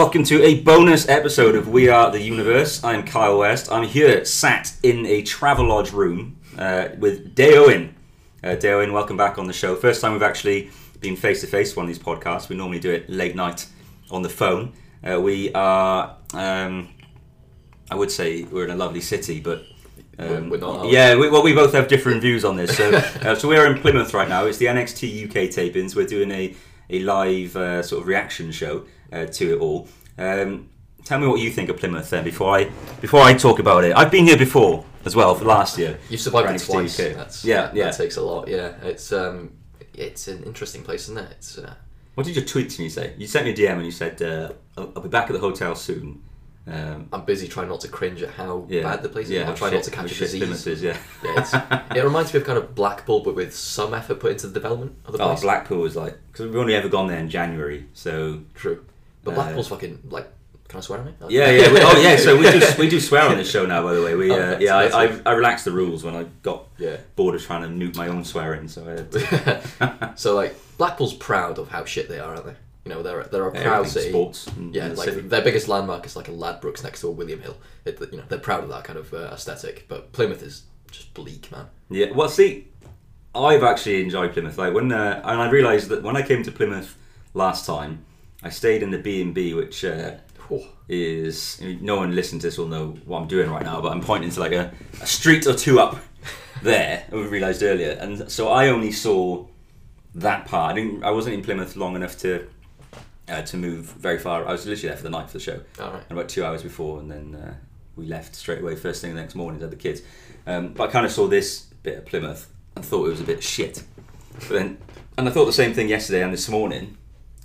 Welcome to a bonus episode of We Are the Universe. I'm Kyle West. I'm here sat in a Travelodge room uh, with Day Owen. Uh, Day Owen, welcome back on the show. First time we've actually been face to face on these podcasts. We normally do it late night on the phone. Uh, we are, um, I would say, we're in a lovely city, but um, We're not. Yeah, we, well, we both have different views on this. So, uh, so we're in Plymouth right now. It's the NXT UK tapings. We're doing a a live uh, sort of reaction show uh, to it all. Um, tell me what you think of Plymouth then before I before I talk about it. I've been here before as well for last year. You've survived it twice. UK. That's, yeah, that, yeah. That takes a lot. Yeah, it's um, it's an interesting place, isn't it? It's uh, What did your tweet to me say? You sent me a DM and you said, uh, I'll, "I'll be back at the hotel soon." Um, I'm busy trying not to cringe at how yeah, bad the place is. Yeah, I'm how trying shit- not to catch a disease. Is, yeah. Yeah, it reminds me of kind of Blackpool, but with some effort put into the development of the place. Oh. Blackpool was like because we've only ever gone there in January, so True, but Uh, Blackpool's fucking like. Can I swear on it? Yeah, yeah. We, oh, yeah. So we do we do swear on this show now. By the way, we Oh, uh, yeah. I. I I relaxed the rules when I got Yeah. bored of trying to nuke my own swearing. So so like Blackpool's proud of how shit they are, aren't they? You know, they're they're a proud city. sports. Yeah, like city. their biggest landmark is like a Ladbrokes next to a William Hill. It, you know, they're proud of that kind of uh, aesthetic. But Plymouth is just bleak, man. Yeah. Well, see, I've actually enjoyed Plymouth. Like when uh, and I realised that when I came to Plymouth last time, I stayed in the B and B, which. Uh, is no one listening to this will know what I'm doing right now, but I'm pointing to like a, a street or two up there. We realised earlier, and so I only saw that part. I didn't. I wasn't in Plymouth long enough to uh, to move very far. I was literally there for the night for the show, All right. and about two hours before, and then uh, we left straight away first thing the next morning to have the kids. Um, but I kind of saw this bit of Plymouth and thought it was a bit shit. But then, and I thought the same thing yesterday and this morning,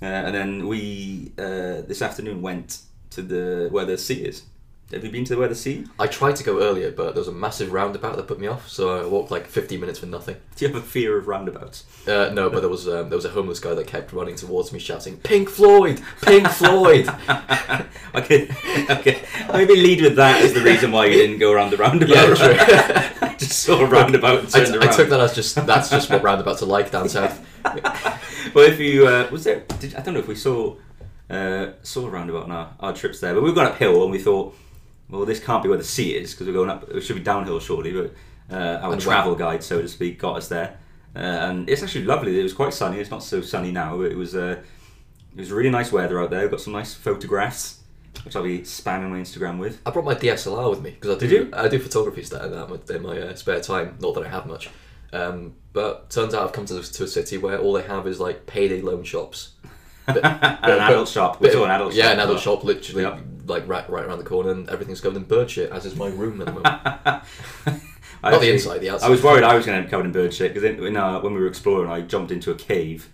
uh, and then we uh, this afternoon went to the where the sea is. Have you been to the Weather sea? I tried to go earlier, but there was a massive roundabout that put me off, so I walked like 50 minutes for nothing. Do you have a fear of roundabouts? Uh, no, but there was um, there was a homeless guy that kept running towards me, shouting "Pink Floyd, Pink Floyd." okay, okay. Maybe lead with that as the reason why you didn't go around the roundabout. Yeah, I just saw a roundabout and turned t- around. I took that as just that's just what roundabouts are like down south. well, if you uh, was there, did, I don't know if we saw uh, saw a roundabout on our, our trips there, but we going uphill and we thought, well, this can't be where the sea is because we're going up. It should be downhill shortly, but uh, our And travel guide, so to speak, got us there, uh, and it's actually lovely. It was quite sunny. It's not so sunny now, but it was uh, it was really nice weather out there. We've got some nice photographs, which I'll be spamming my Instagram with. I brought my DSLR with me because I do Did you? I do photography stuff in my, in my uh, spare time. Not that I have much, um, but turns out I've come to, to a city where all they have is like payday loan shops. But- an adult shop. We saw an adult yeah, shop. an adult shop, literally Yep. Like right right around the corner, and everything's covered in bird shit, as is my room at the moment. I Not the inside, the outside. I was worried I was going to end up covered in bird shit because in, uh, when we were exploring, I jumped into a cave,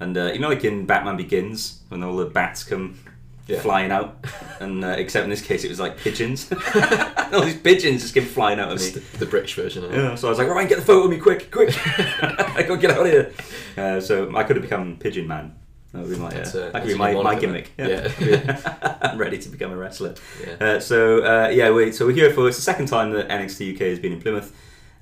and uh, you know, like in Batman Begins, when all the bats come Yeah. flying out, and uh, except in this case, it was like pigeons. all these pigeons just came flying out of me. the, the British version. Of it. Yeah, so I was like, Ryan, get the photo of me quick, quick! I got to get out of here. Uh, so I could have become Pigeon Man. That would be my, uh, uh, that could be my, my gimmick. Yeah. I'm ready to become a wrestler. Yeah. Uh, so uh, yeah, we so we're here for it's the second time that NXT UK has been in Plymouth.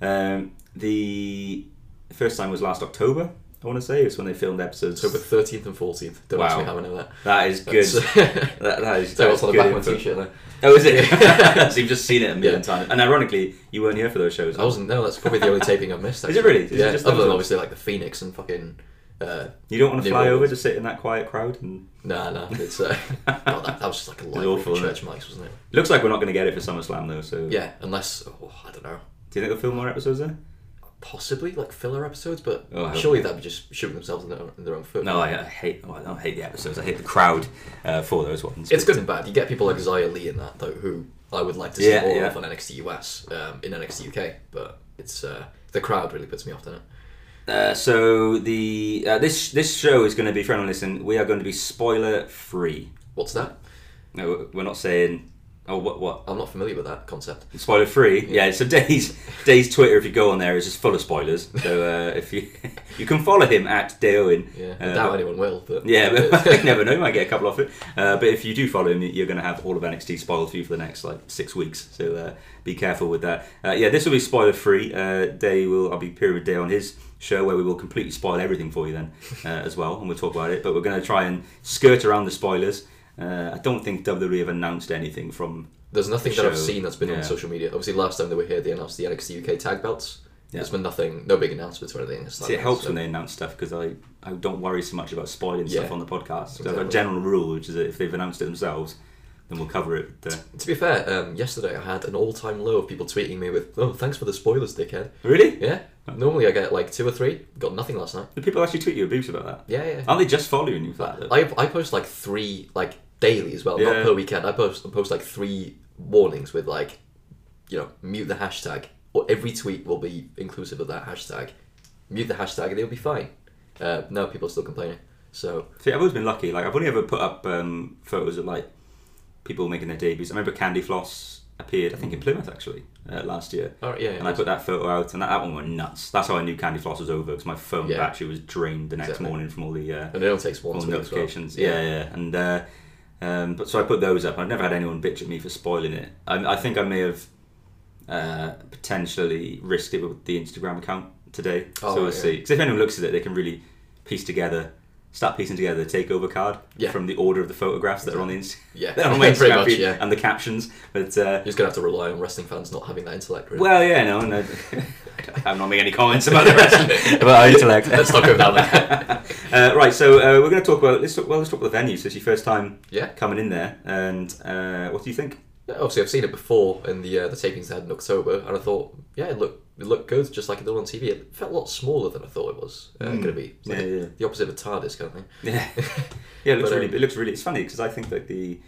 Um, the first time was last October. I want to say it's when they filmed episodes. October thirteenth and fourteenth. Don't Wow. me how I know that. That is good. That, that is, So what's on the back good of my t-shirt there? Oh, is it? so you've just seen it a million Yeah. times. And ironically, you weren't here for those shows. I wasn't. No, that's probably the only taping I've missed. Is it really? Is it yeah. just other than ones? obviously like the Phoenix and fucking. Uh, You don't want to fly over to sit in that quiet crowd and nah, nah. It's uh, well, that, that was just like a library awful, church mics, wasn't it? looks like we're not going to get it for SummerSlam though. So Yeah, unless oh, I don't know, do you think they'll film more episodes there? possibly like filler episodes, but Oh, surely that'd be just shooting themselves in their, in their own foot. No, I, I hate. Well, I don't hate the episodes. I hate the crowd uh, for those ones. It's good and bad. You get people like Xia Li in that though, who I would like to see Yeah, more yeah. of on NXT US um, in NXT UK, but it's uh, the crowd really puts me off, doesn't it? Uh, so the uh, this this show is going to be for anyone listening. We are going to be spoiler free. What's that? No, we're not saying Oh, what? What? I'm not familiar with that concept. Spoiler free. Yeah. So Dave's Dave's Twitter, if you go on there, is just full of spoilers. So uh, if you you can follow him at Dayoin. Yeah, I Uh, doubt but- anyone will. But Yeah, but you never know. You might get a couple off it. Uh, but if you do follow him, you're going to have all of NXT spoiled for you for the next like six weeks. So uh, be careful with that. Uh, yeah, this will be spoiler free. Uh, Day will I'll be with Day on his show where we will completely spoil everything for you then uh, as well, and we'll talk about it. But we're going to try and skirt around the spoilers. Uh, I don't think WWE have announced anything from. There's nothing that I've seen that's been Yeah. on social media. Obviously, last time they were here, they announced the NXT UK tag belts. Yeah. There's been nothing, no big announcements or anything. It's See, it like- helps so- when they announce stuff because I, I don't worry so much about spoiling stuff on the podcast. 'Cause I've got a general rule, which is that if they've announced it themselves, then we'll cover it. Uh, To be fair, um, yesterday I had an all-time low of people tweeting me with, "Oh, thanks for the spoilers, dickhead." really? Yeah. Normally I get like two or three. Got nothing last night. Do people actually tweet you abuse about that? Yeah, yeah. Aren't they just following you for that? though? I, I post like three like daily as well, Yeah. not per weekend. I post I post like three warnings with like, you know, mute the hashtag. Or every tweet will be inclusive of that hashtag. Mute the hashtag and they'll be fine. Uh, no, people are still complaining. So See, I've always been lucky. Like, I've only ever put up um, photos of like people making their debuts. I remember Candy Floss appeared, I think, in Plymouth actually uh, last year, all right, yeah, yeah. and I put that photo out, and that, that one went nuts. That's how I knew Candy Floss was over because my phone Yeah. battery was drained the next Exactly. morning from all the uh, and it only takes one all tweet well. notifications. Yeah, yeah, and. Uh, um, but so I put those up. I've never had anyone bitch at me for spoiling it. I, I think I may have uh, potentially risked it with the Instagram account today. Oh, so we'll yeah. see. Because if anyone looks at it, they can really piece together, start piecing together the takeover card Yeah. from the order of the photographs that are on the Inst- Yeah, that are on my Instagram much, feed yeah. and the captions. But uh, You're just gonna have to rely on wrestling fans not having that intellect. Really. well, yeah, no, no I'm not making any comments about the wrestling about our intellect. Let's not go down there. uh, right, so uh, we're going to talk about let's talk, well, let's talk about the venue. So it's your first time yeah. coming in there, and uh, what do you think? Yeah, Obviously, I've seen it before in the uh, the tapings they had in October, and I thought, yeah, it looked it looked good, just like it did on TV. It felt a lot smaller than I thought it was uh, Mm. going to be. Like Yeah, yeah. The opposite of TARDIS kind of thing. Yeah, yeah, it looks But, really. um, It looks really. It's funny because I think that the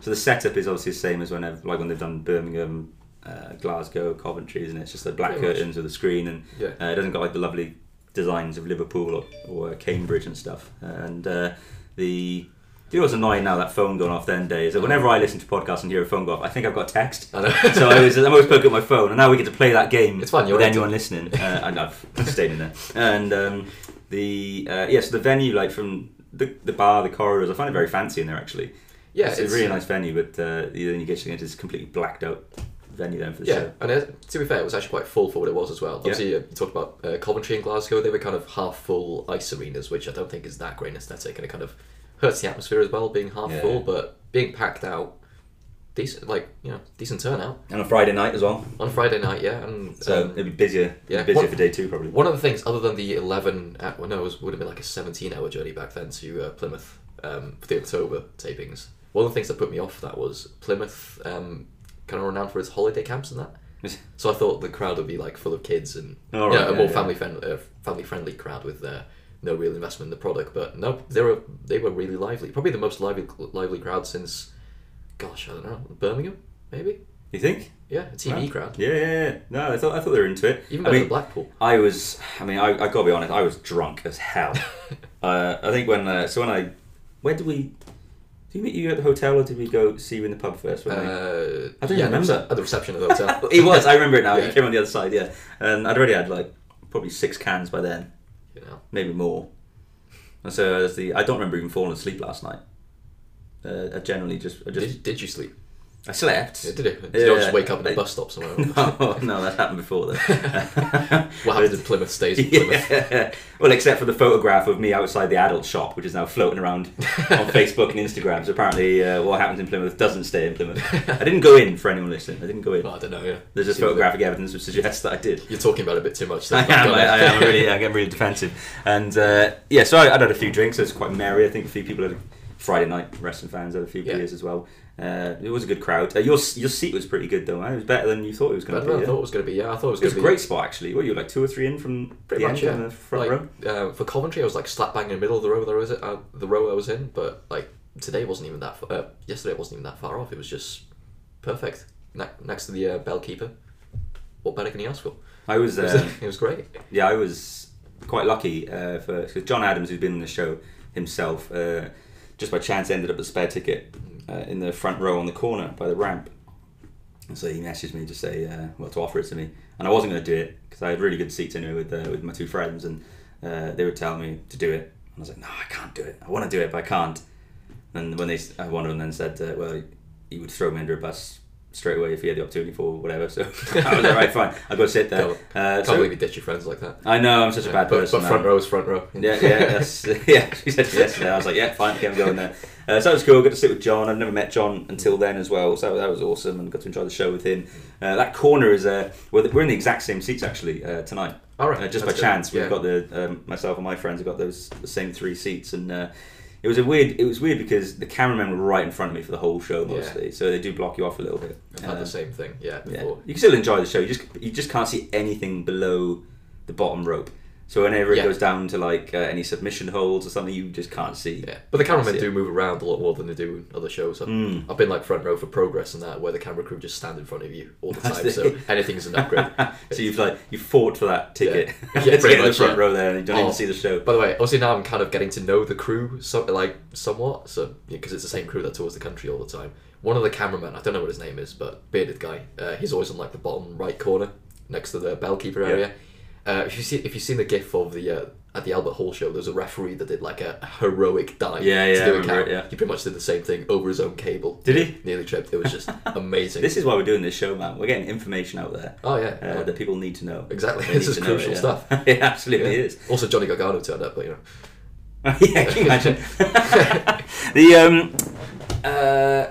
so the setup is obviously the same as when they've, like when they've done Birmingham, uh, Glasgow, Coventry, isn't it? It's just the black much. curtains with the screen, and Yeah. uh, it doesn't got like the lovely designs of Liverpool or, or Cambridge and stuff. And uh, the you know what's annoying now that phone going off then day is that whenever I listen to podcasts and hear a phone go off, I think I've got a text. I know. so I was, I'm always poking at my phone, and now we get to play that game It's fun, you're with anyone listening. Uh, and I've stayed in there. And um, the uh, yes, the venue like from the, the bar, the corridors, I find it very fancy in there actually. yeah, it's, a really nice venue, but uh, then you get into this completely blacked out venue then for the Yeah, show. and uh, to be fair, it was actually quite full for what it was as well. Obviously, uh, you talked about uh, Coventry and Glasgow; they were kind of half full ice arenas, which I don't think is that great an aesthetic, and it kind of hurts the atmosphere as well, being half Yeah. full, but being packed out, decent, like you know, decent turnout And on Friday night as well, on Friday night. Yeah, and so um, it'd be busier. yeah. Busier What- for day two probably. One of the things, other than the eleven, uh, well, no, it was, would have been like a seventeen-hour journey back then to uh, Plymouth um, for the October tapings. One of the things that put me off that was Plymouth, um, kind of renowned for its holiday camps and that. So I thought the crowd would be like full of kids and Oh, you know, right, a yeah, more yeah. family friendly, uh, family friendly crowd with uh, no real investment in the product. But no, they were they were really lively. Probably the most lively lively crowd since, gosh, I don't know, Birmingham maybe. You think? Yeah, a TV Wow. crowd. Yeah, yeah, yeah. No, I thought I thought they were into it. Even I better mean, than Blackpool. I was. I mean, I, I gotta be honest. I was drunk as hell. uh, I think when uh, so when I where did we? Did we meet you at the hotel or did we go see you in the pub first? Uh, I don't yeah, remember. At the reception of the hotel. he was. I remember it now. Yeah. He came on the other side. Yeah, and I'd already had like probably six cans by then, you know. maybe more. And so as the I don't remember even falling asleep last night. Uh, I generally just I just Did, did you sleep? I slept. Yeah, did you? Did Yeah, you just wake up in a I- bus stop somewhere? no, no, that happened before then. what happened in Plymouth stays in Plymouth. Yeah. Well, except for the photograph of me outside the adult shop, which is now floating around on Facebook and Instagram. So apparently, uh, what happens in Plymouth doesn't stay in Plymouth. I didn't go in for anyone listening. I didn't go in. Oh, I don't know. Yeah. There's just a photographic evidence which suggests that I did. You're talking about it a bit too much. so I, am, I, I am really. I get really defensive. And uh, yeah, so I, I'd had a few drinks. It was quite merry. I think a few people had Friday night wrestling fans had a few Yeah. beers as well. Uh, it was a good crowd. Uh, your your seat was pretty good though. Man. It was better than you thought it was going to be. I thought it was going to be. Yeah, I thought it was It was a great spot actually. What you like two or three in from Pretty the much, yeah. on the front row? uh, for Coventry, I was like slap bang in the middle of the row I was uh, the row I was in, but like today wasn't even that. Far, uh, yesterday it wasn't even that far off. It was just perfect ne- next to the uh, bell keeper. What better can you ask for? I was. It was, Um, it was great. yeah, I was quite lucky uh, for because John Adams, who's been on the show himself, uh, just by chance ended up a spare ticket uh, in the front row on the corner by the ramp And so he messaged me to say, uh, well, to offer it to me, and I wasn't going to do it because I had really good seats anyway with uh, with my two friends, and uh, they were telling me to do it, and I was like, no, I can't do it. I want to do it, but I can't. And when they, uh, one of them then said, uh, well, he would throw me under a bus straight away if he had the opportunity for whatever. So I was like, right, fine, I'll go sit there. Can't, Uh, can't so- believe you ditch your friends like that. I know I'm such a bad but, person. but front row is front row. Yeah, yeah, that's, yeah. She said yesterday. I was like, yeah, fine, okay, I'm going there. Uh, so that was cool. Got to sit with John. I've never met John until then as well, so that was awesome, and got to enjoy the show with him. Uh, that corner is uh, we're, we're in the exact same seats actually uh, tonight. All right, Uh, just by good. chance, we've Yeah. got the um, myself and my friends have got those the same three seats, and uh, it was a weird. It was weird because the cameramen were right in front of me for the whole show Yeah. mostly, so they do block you off a little bit. I've had Uh, the same thing. Yeah, yeah, you can still enjoy the show. You just you just can't see anything below the bottom rope. So whenever it Yeah. goes down to like uh, any submission holds or something, you just can't see. Yeah, but the cameramen see it. do move around a lot more than they do in other shows. I've, Mm. I've been like front row for progress and that, where the camera crew just stand in front of you all the That's time. it. So anything's an upgrade. so you've like you fought for that ticket. Yeah. Yeah, get pretty in the front yeah. row there, and you don't Oh. even see the show. By the way, obviously now I'm kind of getting to know the crew, so like somewhat, so because it's the same crew that tours the country all the time. One of the cameramen, I don't know what his name is, but bearded guy, uh, he's always on like the bottom right corner next to the bellkeeper area. Uh, if you see, if you've seen the gif of the uh, at the Albert Hall show, there's a referee that did like a heroic dive Yeah, yeah, to do a count. it, yeah. He pretty much did the same thing over his own cable. Did he? Nearly tripped. It was just amazing. This is why we're doing this show, man. We're getting information out there oh yeah, uh, yeah. that people need to know. exactly. They This is crucial it, yeah. stuff. it absolutely Yeah. is. Also, Johnny Gargano turned up, but you know. yeah, can you imagine? the um, uh,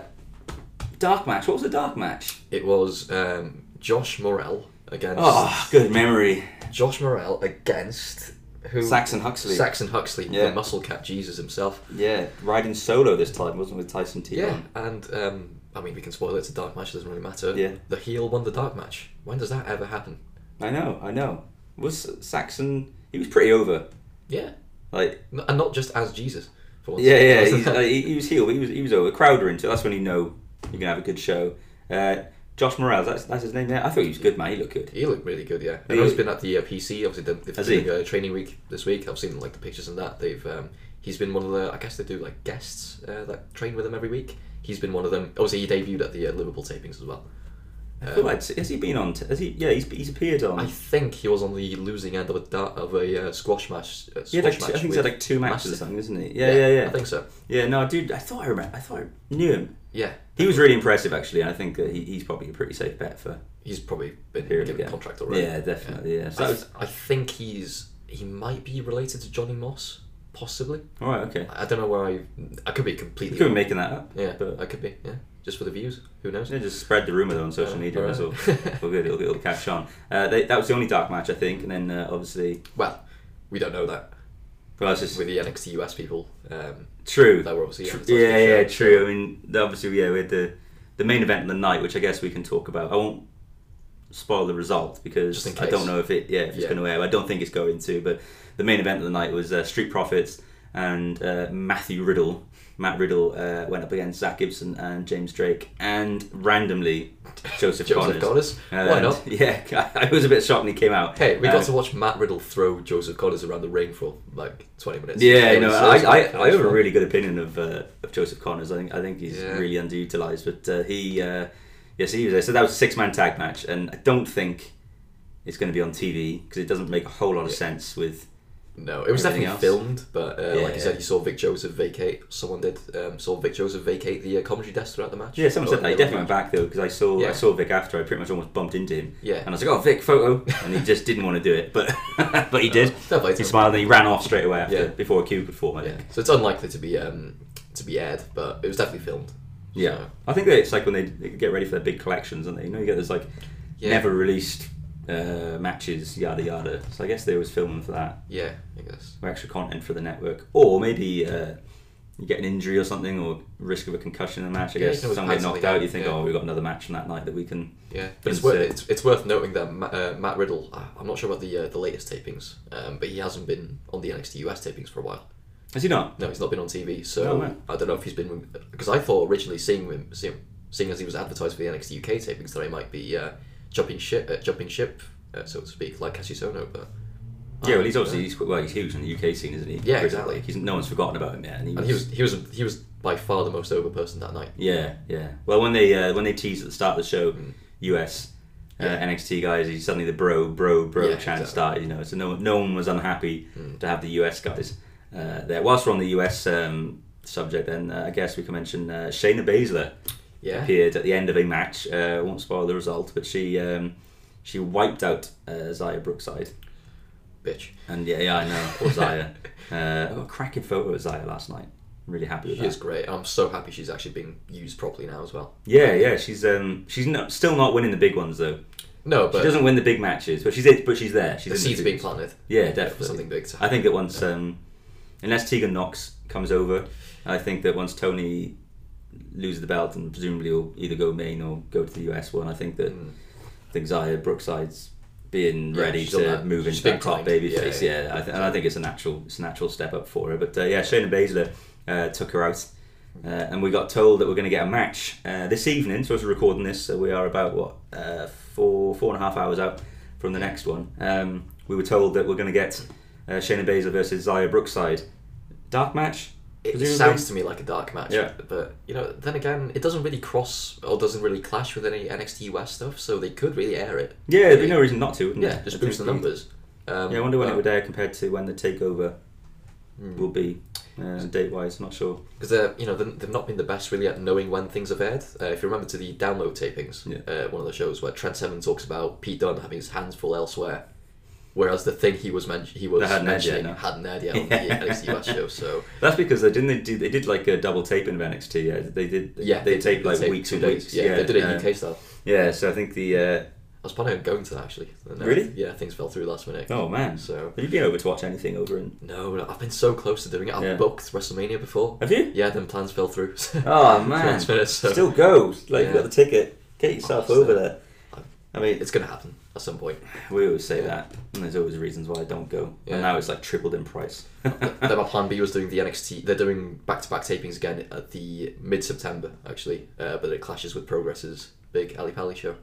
dark match. What was the dark match? It was um, Josh Morrell against Oh, good memory. Josh Morrell against who? Saxon Huxley. Saxon Huxley, Yeah. the muscle cat Jesus himself. Yeah, riding solo this time, wasn't with Tyson T. Yeah, and um, I mean we can spoil it. It's a dark match. It doesn't really matter. Yeah. The heel won the dark match. When does that ever happen? I know, I know. Was Saxon? He was pretty over. Yeah, Like, and not just as Jesus. For once. yeah, yeah. He, he was heel, but he was he was over. Crowder into. it. That's when you know you're gonna have a good show. Uh, Josh Morales, that's that's his name. Yeah, I thought he was good, man. He looked good. He looked really good, yeah. He- I know he's been at the uh, PC. Obviously, they've they've Has been he? doing a training week this week. I've seen like the pictures and that. They've um, he's been one of the. I guess they do like guests uh, that train with him every week. He's been one of them. Obviously, he debuted at the uh, Liverpool tapings as well. I feel Um, like has he been on? T- has he? Yeah, he's, he's appeared on. I think he was on the losing end of a da- of a uh, squash match. Uh, he had like I think he's had with like two matches or something, isn't he? Yeah, yeah, yeah. I think so. Yeah, no, dude. I thought I remember. I thought I knew him. Yeah, He was really impressive, actually. And I think he, he's probably a pretty safe bet for he's probably been here given a again. contract already. Yeah, definitely. Yeah. So I, th- was, I think he's he might be related to Johnny Moss, possibly. all right. Okay. I don't know where I. I could be completely. You could be making that up. Yeah, but I could be. Yeah, just for the views. Who knows? Yeah, just spread the rumor though on social Yeah, media. That's all. Well, good. It'll, it'll catch on. Uh, they, that was the only dark match, I think, and then uh, obviously, Well, we don't know that well, just with the NXT US people. Um, true. that were obviously Tr- advertised yeah, yeah, show, true. so- I mean, obviously, yeah, we had the the main event of the night, which I guess we can talk about. I won't spoil the result because I don't know if it, yeah, if it's Yeah. going to air. I don't think it's going to. But the main event of the night was uh, Street Profits and uh, Matthew Riddle. Matt Riddle uh, went up against Zach Gibson and James Drake, and randomly Joseph, Joseph Connors. Connors. Why not? Yeah, I was a bit shocked when he came out. Hey, we Uh, got to watch Matt Riddle throw Joseph Connors around the ring for like twenty minutes. Yeah, It no, I, I, I have a really good opinion of uh, of Joseph Connors. I think I think he's Yeah. really underutilized, but uh, he, uh, yes, he was there. So that was a six man tag match, and I don't think it's going to be on TV because it doesn't make a whole lot of Yeah. sense with. No, it was Everything definitely else. filmed, but uh, Yeah, like you yeah. said, you saw Vic Joseph vacate. Someone did. Um, saw Vic Joseph vacate the uh, commentary desk throughout the match. Yeah, someone said that. He definitely went back though because I saw I saw Vic after. I pretty much almost bumped into him, Yeah, and I was like, "Oh, Vic, photo," and he just didn't want to do it, but but he did. Fair play to He smiled and he ran off straight away after Yeah. before a cue could form. I Yeah, think. so it's unlikely to be um, to be aired, but it was definitely filmed. Yeah, So, I think that it's like when they, they get ready for their big collections, and they you know you get this like yeah, never released uh, matches, yada yada. So I guess they was filming for that, Yeah, I guess. for extra content for the network, or maybe uh, you get an injury or something, or risk of a concussion in the match. I Yeah, guess someone get knocked out. You think, yeah. oh, we've got another match from that night that we can. Yeah, but it's, worth, it's, it's worth noting that Ma- uh, Matt Riddle. uh, I'm not sure about the uh, the latest tapings, um, but he hasn't been on the NXT US tapings for a while. Has he not? No, he's not been on TV, so Oh, right. I don't know if he's been because I thought originally seeing him, seeing, seeing as he was advertised for the NXT UK tapings that he might be uh, jumping ship, uh, jumping ship, uh, so to speak, like Cassius Ohno, but Yeah, well, he's uh, obviously he's, well, he's huge in the UK scene, isn't he? Yeah, exactly. like, he's, no one's forgotten about him yet, and he and he was he was he was by far the most over person that night. Yeah, yeah. Well, when they uh, when they teased at the start of the show, Mm. US uh, Yeah. NXT guys. He suddenly the bro, bro, bro Yeah, chant exactly. started. You know, so no, no one was unhappy Hmm. to have the US guys uh, there. Whilst we're on the US um, subject, then uh, I guess we can mention uh, Shayna Baszler Yeah. appeared at the end of a match. Uh, I won't spoil the result, but she um, she wiped out uh, Xia Brookside. Bitch. And yeah, yeah, I know. Poor Xia. uh, oh, cracking photo of Xia last night. I'm really happy with She that. is great. I'm so happy she's actually being used properly now as well. Yeah, yeah. She's um she's not, still not winning the big ones though. No, but She doesn't win the big matches, but she's it. But she's there. She's the seeds the being planted. Yeah, for definitely. something big to I think that once um unless Tegan Knox comes over, I think that once Toni loses the belt and presumably will either go main or go to the US one, I think that Mm. I think Xia Brookside's being Yeah, ready to that- move into that top baby Yeah, face. yeah, Yeah, I th- and I think it's a natural it's a natural step up for her. But uh, yeah, Shayna Baszler uh, took her out. Uh, and we got told that we're going to get a match uh, this evening. So as we're recording this, so we are about what uh, four four and a half hours out from the next one. Um, we were told that we're going to get uh, Shayna Baszler versus Xia Brookside. Dark match. It sounds to me like a dark match, Yeah. but you know, then again, it doesn't really cross or doesn't really clash with any NXT US stuff, so they could really air it. Yeah, there'd be no reason not to. Wouldn't Yeah, there? just boost the numbers. Um, Yeah, I wonder when it would air compared to when the takeover Hmm. will be uh, date wise. Not sure. because they're you know they've not been the best really at knowing when things have aired. Uh, if you remember to the download tapings, Yeah. uh, one of the shows where Trent Seven talks about Pete Dunne having his hands full elsewhere, whereas the thing he was men- he was hadn't aired yet, no. hadn't aired yet on the NXT US show. So That's because they didn't they do they did like a double taping of NXT. Yeah, they did. yeah, they, taped like taped weeks and days. weeks. Yeah, they did it in uh, UK style. Yeah, so I think the. Uh, I was planning on going to that actually. Uh, Really? Yeah, things fell through last minute. oh man, So have you been over to watch anything over in? no, no, I've been so close to doing it. I've Yeah. booked WrestleMania before. Have you? Yeah, then plans fell through. Oh man, so- still go. Like you got the ticket. Get yourself Oh, over there. I mean, it's gonna happen at some point. we always say that, and there's always reasons why I don't go. Yeah. And now it's like tripled in price. then my plan B was doing the NXT. They're doing back-to-back tapings again at the mid-September actually, uh, but it clashes with Progress's big Ali Pali show.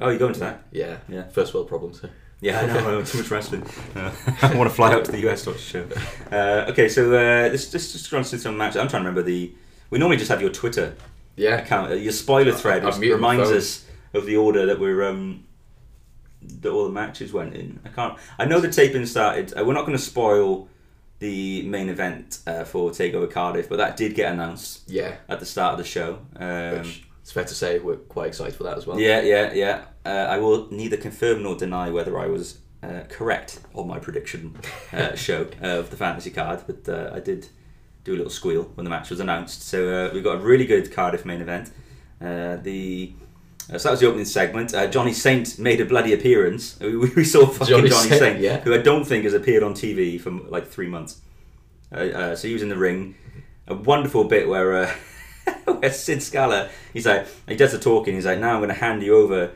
oh, you're going to that? Yeah, Yeah. First world problems. Yeah, I know. Too much wrestling. Uh, I want to fly out to the US to watch the show. Uh, okay, so uh, this this just runs through some matches. I'm trying to remember the. We normally just have your Twitter Yeah, account, uh, your spoiler thread, I'm which muting reminds us of the order that we're um that all the matches went in. I can't. I know the taping started. Uh, we're not going to spoil the main event uh, for Takeover Cardiff, but that did get announced yeah. at the start of the show. Um, Which it's fair to say we're quite excited for that as well. yeah, yeah, yeah. Uh, I will neither confirm nor deny whether I was uh, correct on my prediction uh, show of the fantasy card, but uh, I did do a little squeal when the match was announced. So uh, we got a really good Cardiff main event. Uh, the uh, so that was the opening segment. Uh, Johnny Saint made a bloody appearance. We, we saw fucking Johnny Johnny, Saint, Saint, yeah. who I don't think has appeared on TV for like three months. Uh, uh, so he was in the ring. A wonderful bit where, uh, where Sid Scala, he's like, he does the talking. He's like, now I'm going to hand you over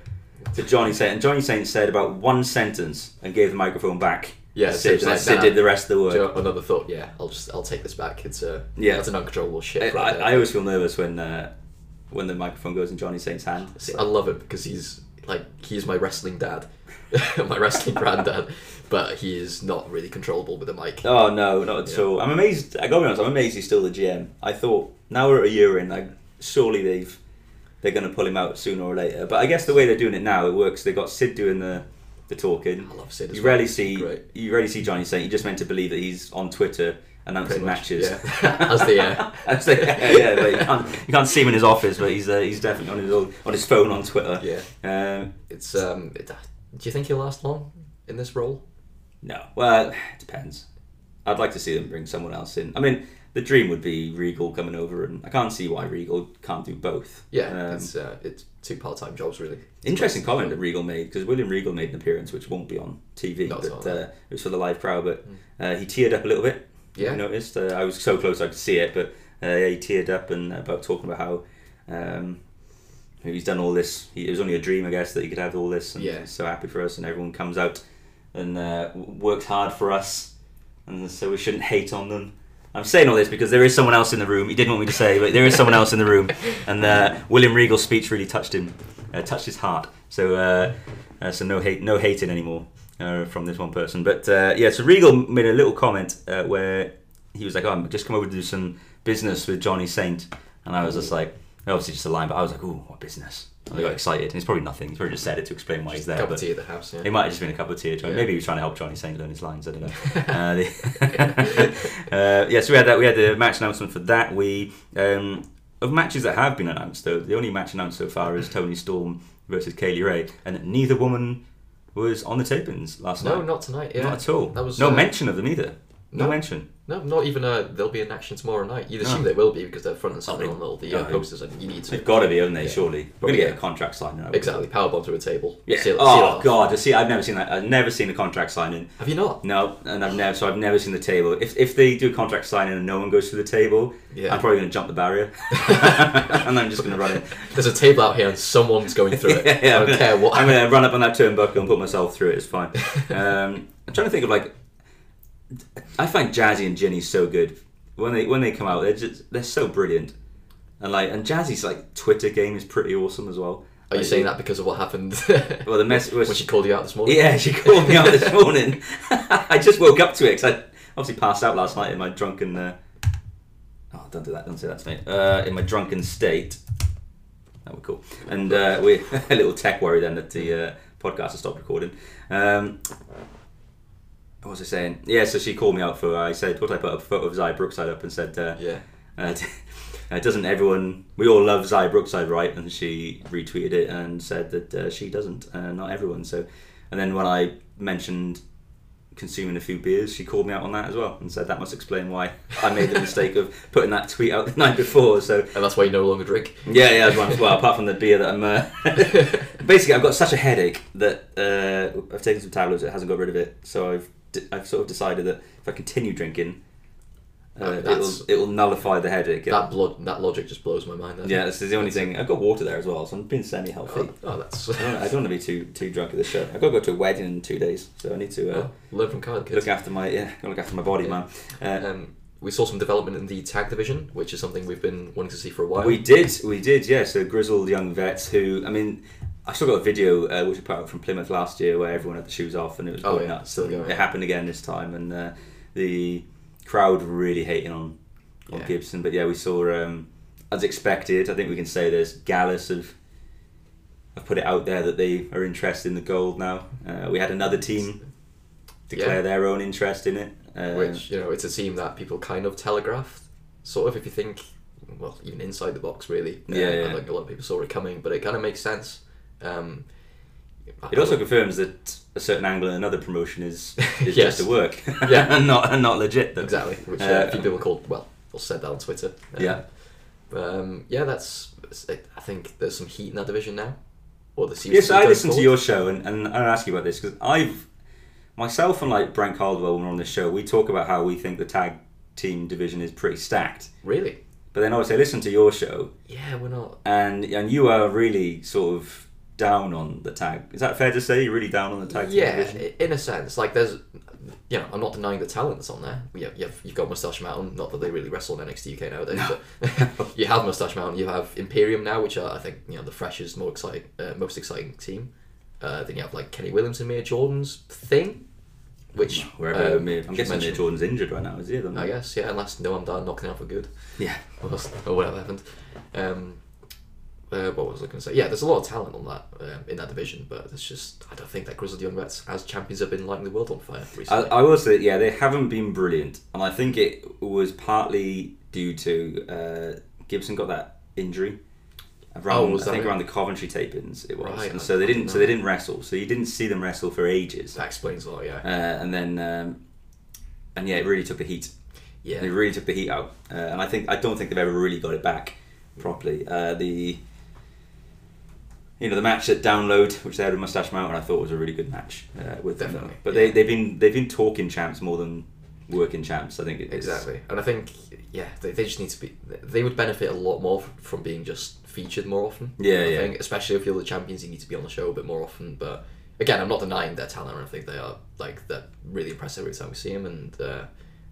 to Johnny Saint. And Johnny Saint said about one sentence and gave the microphone back. Yeah, so Sid, then like Sid did the rest of the work. So another thought. Yeah, I'll just I'll take this back. It's a Yeah. That's an uncontrollable shit. I, right there. I always feel nervous when uh, when the microphone goes in Johnny Saint's hand. See, I love it because he's like he's my wrestling dad, my wrestling granddad, but he is not really controllable with a mic. Oh no, not at Yeah. all. I'm amazed. I gotta be honest. I'm amazed he's still the GM. I thought now we're a year in. Like surely they've they're gonna pull him out sooner or later. But I guess the way they're doing it now, it works. They got Sid doing the the talking. I love Sid. As You well. rarely see great. you rarely see Johnny Saint. You just meant to believe that he's on Twitter announcing matches. yeah. As the, uh, As the- yeah, yeah, but you can't you can't see him in his office, but he's uh, he's definitely on his own, on his phone on Twitter. Yeah, Um, it's um. It, do you think he'll last long in this role? No. Well, it depends. I'd like to see them bring someone else in. I mean, the dream would be Regal coming over, and I can't see why Regal can't do both. Yeah, Um, it's uh, it's two part-time jobs really. interesting comment that Regal made because William Regal made an appearance which won't be on TV, Not at all, but uh, it was for the live crowd. But uh, he teared up a little bit. Yeah. I noticed. Uh, I was so close I could see it, but uh, yeah, he teared up and about talking about how. Um, He's done all this. He, it was only a dream, I guess, that he could have all this. And Yeah. he's so happy for us, and everyone comes out and uh, works hard for us, and so we shouldn't hate on them. I'm saying all this because there is someone else in the room. He didn't want me to say, but there is someone else in the room, and uh, William Regal's speech really touched him, uh, touched his heart. So, uh, uh, so no hate, no hating anymore uh, from this one person. But uh, yeah, so Regal made a little comment uh, where he was like, "Oh, I'm just come over to do some business with Johnny Saint," and I was just like, Obviously, just a line, but I was like, "Ooh, what business?" I got excited. And it's probably nothing. He's probably just said it to explain why he's there. Cup of but- tea at the house. Yeah. It might have just been a cup of tea. Johnny. Yeah. Maybe he was trying to help Johnny Saint learn his lines. I don't know. uh, the- uh, yeah, so we had that. We had the match announcement for that. We um, of matches that have been announced though. The only match announced so far is Toni Storm versus Kay Lee Ray, and neither woman was on the tapings last No, night. No, not tonight. Yeah. Not at all. That was no uh, mention of them either. No, no. mention. No, not even. Uh, there'll be an action tomorrow night. You'd assume No. they will be because they're front and center on all the uh, posters, and you need to They've got to be, haven't they? Yeah. Surely. We're gonna get a contract signing. I would exactly powerbomb through a table. Yeah. Seal- seal it oh off. god, to see, I've never seen that. I've never seen a contract signing. Have you not? No, and I've never. So I've never seen the table. If if they do a contract signing and no one goes through the table, Yeah. I'm probably going to jump the barrier, and I'm just going to run it. There's a table out here and someone's going through it. I I'm don't gonna- care what. I'm going to run up on that turnbuckle and put myself through it. It's fine. Um, I'm trying to think of like. I find Jazzy and Jinny so good when they when they come out. They're just they're so brilliant, and like and Jazzy's like Twitter game is pretty awesome as well. Are you Like, saying that because of what happened Well, the mess was when she called you out this morning? Yeah, she called me out this morning. I just woke up to it because I obviously passed out last night in my drunken. Uh... Oh, don't do that! Don't say that to me. Uh, in my drunken state. That would cool. And uh, we a little tech worry then that the uh, podcast has stopped recording. Um, what was I saying? Yeah, so she called me out for. I said, "What I put a photo of Xia Brookside up and said." Uh, Yeah. uh, uh, doesn't everyone? We all love Xia Brookside, right? And she retweeted it and said that uh, she doesn't. Uh, not everyone. So, and then when I mentioned consuming a few beers, she called me out on that as well and said that must explain why I made the mistake of putting that tweet out the night before. So And that's why you no longer drink. yeah, yeah, as well. Apart from the beer that I'm. Uh, basically, I've got such a headache that uh, I've taken some tablets. It hasn't got rid of it, so I've I've sort of decided that if I continue drinking, uh, Uh, it'll it'll nullify the headache. That blood, that logic just blows my mind. yeah, this is the only thing. I've got water there as well, so I'm being semi-healthy. Oh, oh, that's. I, don't, I don't want to be too too drunk at this show. I've got to go to a wedding in two days, so I need to uh, Oh, learn from card kids. look after my yeah, look after my body, Yeah. man. Uh, Um, we saw some development in the tag division, which is something we've been wanting to see for a while. We did, we did, yeah. So grizzled young vets who, I mean, I still got a video uh, which we put out from Plymouth last year where everyone had the shoes off and it was Oh, yeah, nuts. still And going. It happened again this time, and uh, the crowd really hating on on Yeah. Gibson. But yeah, we saw um, as expected. I think we can say this. Gallus have have put it out there that they are interested in the gold now. Uh, we had another team declare Yeah. their own interest in it. Uh, which you know it's a team that people kind of telegraphed, sort of if you think, well, even inside the box really. Yeah, Um, yeah. I think a lot of people saw it coming, but it kind of makes sense. Um, It also confirms that a certain angle in another promotion is, is Yes. just a work, Yeah. and not and not legit. Though. exactly, which uh, Uh, a few people called well, or said that on Twitter. Um, Yeah. but, um, yeah, that's. I think there's some heat in that division now. Or there seems Yes, I listened to your show, and, and I ask you about this because I've myself and like Brent Caldwell when we're on this show, we talk about how we think the tag team division is pretty stacked. Really? But then obviously I listen to your show, Yeah, we're not. and and you are really sort of down on the tag. Is that fair to say? You're really down on the tag team Yeah, division. in a sense, like there's, you know, I'm not denying the talent that's on there. Yeah, you've, you've got Mustache Mountain. Not that they really wrestle in NXT UK nowadays, but you have Mustache Mountain. You have Imperium now, which are I think you know the freshest, more exciting, uh, most exciting team. Uh, then you have like Kenny Williams and Amir Jordan's thing, which Wherever um, Mir- I'm guessing mention. Jordan's injured right now, is he? I guess yeah, unless no, I'm done knocking out for good Yeah. or, or whatever happened. Um, uh, what was I going to say? Yeah, there's a lot of talent on that um, in that division, but it's just I don't think that Grizzled Young Vets as champions have been lighting the world on fire recently. I will say, yeah, they haven't been brilliant, and I think it was partly due to uh, Gibson got that injury. Around, Oh, I think right? around the Coventry tapings it was, Right, and I- so they I didn't. didn't So they didn't wrestle. So you didn't see them wrestle for ages, that explains a lot. Yeah, uh, and then um, and yeah, it really took the heat. yeah. It really took the heat out, uh, and I think I don't think they've ever really got it back properly. Uh, the you know the match at Download, which they had with Mustache Mountain, I thought was a really good match uh, with them. Definitely, But yeah. they they've been they've been talking champs more than working champs. I think it is. Exactly, and I think yeah, they, they just need to be. They would benefit a lot more from being just featured more often. Yeah, I yeah. Think, especially if you're the champions, you need to be on the show a bit more often. But again, I'm not denying their talent. I think they are like they're really impressive every time we see them, and uh,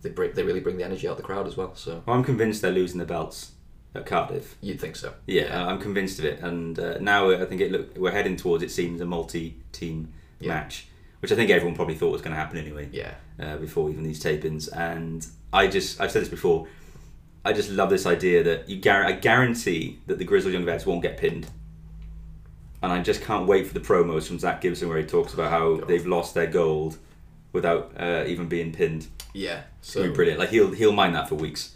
they bring they really bring the energy out of the crowd as well. So Well, I'm convinced they're losing the belts at Cardiff. you'd think so. Yeah, I'm convinced of it, and uh, now I think it look we're heading towards it seems a multi-team Yeah. match, which I think everyone probably thought was going to happen anyway. Yeah, uh, before even these tapings. And I just, I've said this before, I just love this idea that you gar- I guarantee that the Grizzled Young Vets won't get pinned. And I just can't wait for the promos from Zach Gibson where he talks about how God. they've lost their gold without uh, even being pinned. Yeah. So be brilliant. Like he'll he'll mind that for weeks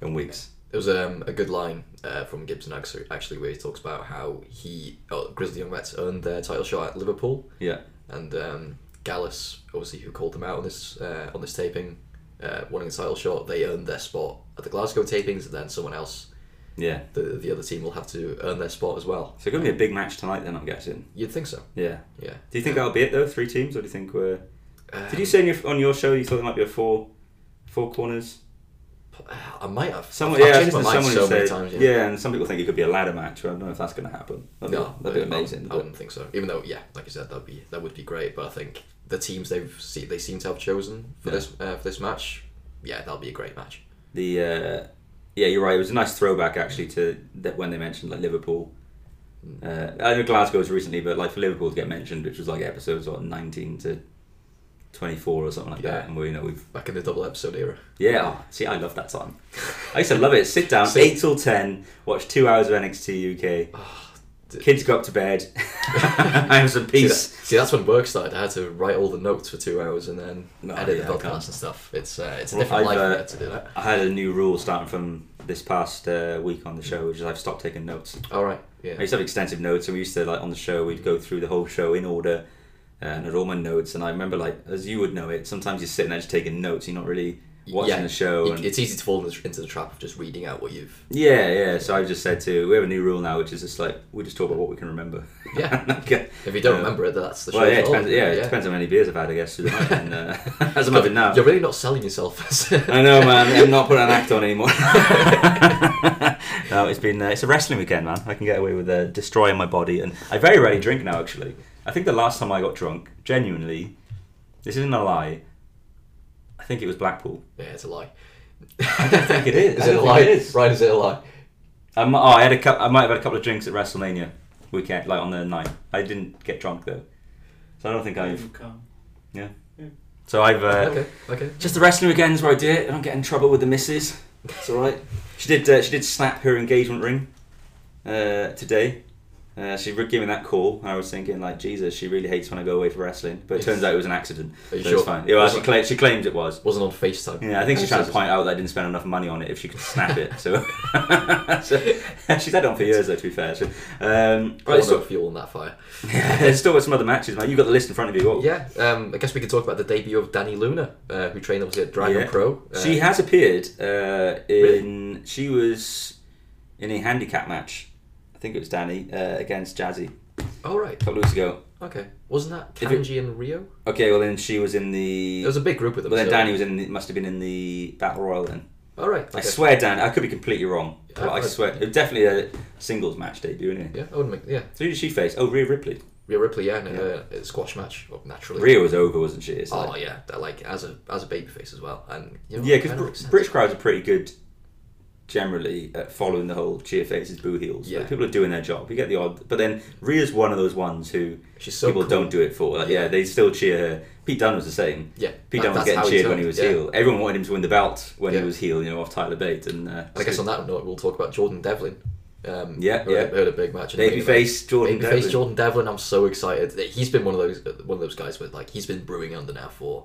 and weeks. There was um, a good line uh, from Gibson actually, actually where he talks about how he oh, Grizzled Young Vets earned their title shot at Liverpool, Yeah. and um, Gallus, obviously, who called them out on this uh, on this taping, uh, winning the title shot, they earned their spot at the Glasgow tapings, and then someone else, Yeah. the the other team, will have to earn their spot as well. So it's gonna be a big match tonight then I'm guessing. You'd think so, Yeah. yeah. Do you think that'll be it though? Three teams, or do you think we're? Um, Did you say on your, on your show you thought there might be a four, four corners? I might have. Someone, I've yeah, changed my mind someone so many said, times. yeah. and some people think it could be a ladder match. But I don't know if that's going to happen. That'd No, be, that'd be amazing. I, but- wouldn't think so. Even though, yeah, like you said, that'd be that would be great. But I think the teams they've see, they seem to have chosen for Yeah. this uh, for this match, yeah, that'll be a great match. The uh, yeah, you're right. It was a nice throwback actually to that when they mentioned like Liverpool. Uh, I know Glasgow was recently, but like for Liverpool to get mentioned, which was like episodes what nineteen to twenty four or something like Yeah. that, and we you know we've Back in the double episode era. yeah. oh, see, I love that time. I used to love it. Sit down, See- eight till ten, watch two hours of NXT UK. d- Kids go up to bed. I have some See, that, peace. see, that's when work started. I had to write all the notes for two hours and then No, edit yeah, the podcast and stuff. It's uh, it's a Well, different I've, life uh, to do that. I had a new rule starting from this past uh, week on the show, which is I've stopped taking notes. All right, yeah I used to have extensive notes, and we used to like on the show we'd go through the whole show in order, uh, and had all my notes. And I remember like as you would know it, sometimes you're sitting there just taking notes, you're not really watching yeah, the show. And, it's easy to fall into the trap of just reading out what you've. yeah, yeah. So I just said to we have a new rule now, which is just like we just talk about what we can remember. Yeah. okay. If you don't Uh, remember it, that's the show. Well, yeah, it depends. Yeah, it depends how many beers I've had, I guess. through the night, and, uh, as I'm having now. You're really not selling yourself. I know, man. I'm not putting an act on anymore. no, it's been uh, it's a wrestling weekend, man. I can get away with uh, destroying my body, and I very rarely drink now. Actually, I think the last time I got drunk, genuinely, this isn't a lie. I think it was Blackpool. yeah, it's a lie. I don't think it is. Is I it a don't lie? think it is. Right, is it a lie? I mi- oh, I had a cou- I might have had a couple of drinks at WrestleMania weekend, like on the night. I didn't get drunk though, so I don't think I've. Come. So I've. Uh, okay, okay. Just the wrestling weekends where I do it. I don't get in trouble with the missus. It's all right. She did. Uh, she did snap her engagement ring uh, today. Uh, she gave me that call, and I was thinking, like, Jesus, she really hates when I go away for wrestling. But it turns out it was an accident. Are you so sure? it's fine. Yeah, well, she, it- cla- she claims it was. Wasn't on FaceTime. Yeah, I think she's trying to point out that I didn't spend enough money on it if she could snap it. So, so she's had it on for years, though. To be fair. So, um, Right, so fuel on that fire. there's still got some other matches, man. You got the list in front of you. What, Yeah, um, I guess we could talk about the debut of Dani Luna, uh, who trained obviously at Dragon Yeah. Pro. Uh, She has appeared uh, Really? in. She was in a handicap match. I think it was Dani uh, against Jazzy Oh right, a couple of weeks ago. okay. Wasn't that If it- Kanji and Rio? Okay, well then she was in the. There was a big group of them. well then so- Dani was in. The, must have been in the battle royal then. All right. I okay. swear, Dan. I could be completely wrong, but I I- swear it was definitely a singles match debut, isn't it? Yeah, I wouldn't make. Yeah, So who did she face? Oh, Rhea Ripley. Rhea Ripley. Yeah, in Yeah. a, a squash match. Well, naturally. Rhea was over, wasn't she? It's Oh like- yeah, that, like as a as a babyface as well, and you know, yeah, kind of because sense. British crowds are pretty good generally at following the whole cheer faces, boo heels. Yeah. Like, people are doing their job. You get the odd, but then Rhea's one of those ones who so people cool. don't do it for. Like, yeah. Yeah. they still cheer her. Pete Dunne was the same. Yeah, Pete that- Dunne was getting cheered when he was yeah. heel. Everyone wanted him to win the belt when Yeah. he was heel, you know, off Tyler Bate. And, uh, I guess on that note, we'll talk about Jordan Devlin. Um, Yeah, yeah. Had, who had a big match. Babyface Jordan Babyface Devlin. Jordan Devlin. I'm so excited. He's been one of those one of those guys with like he's been brewing under now for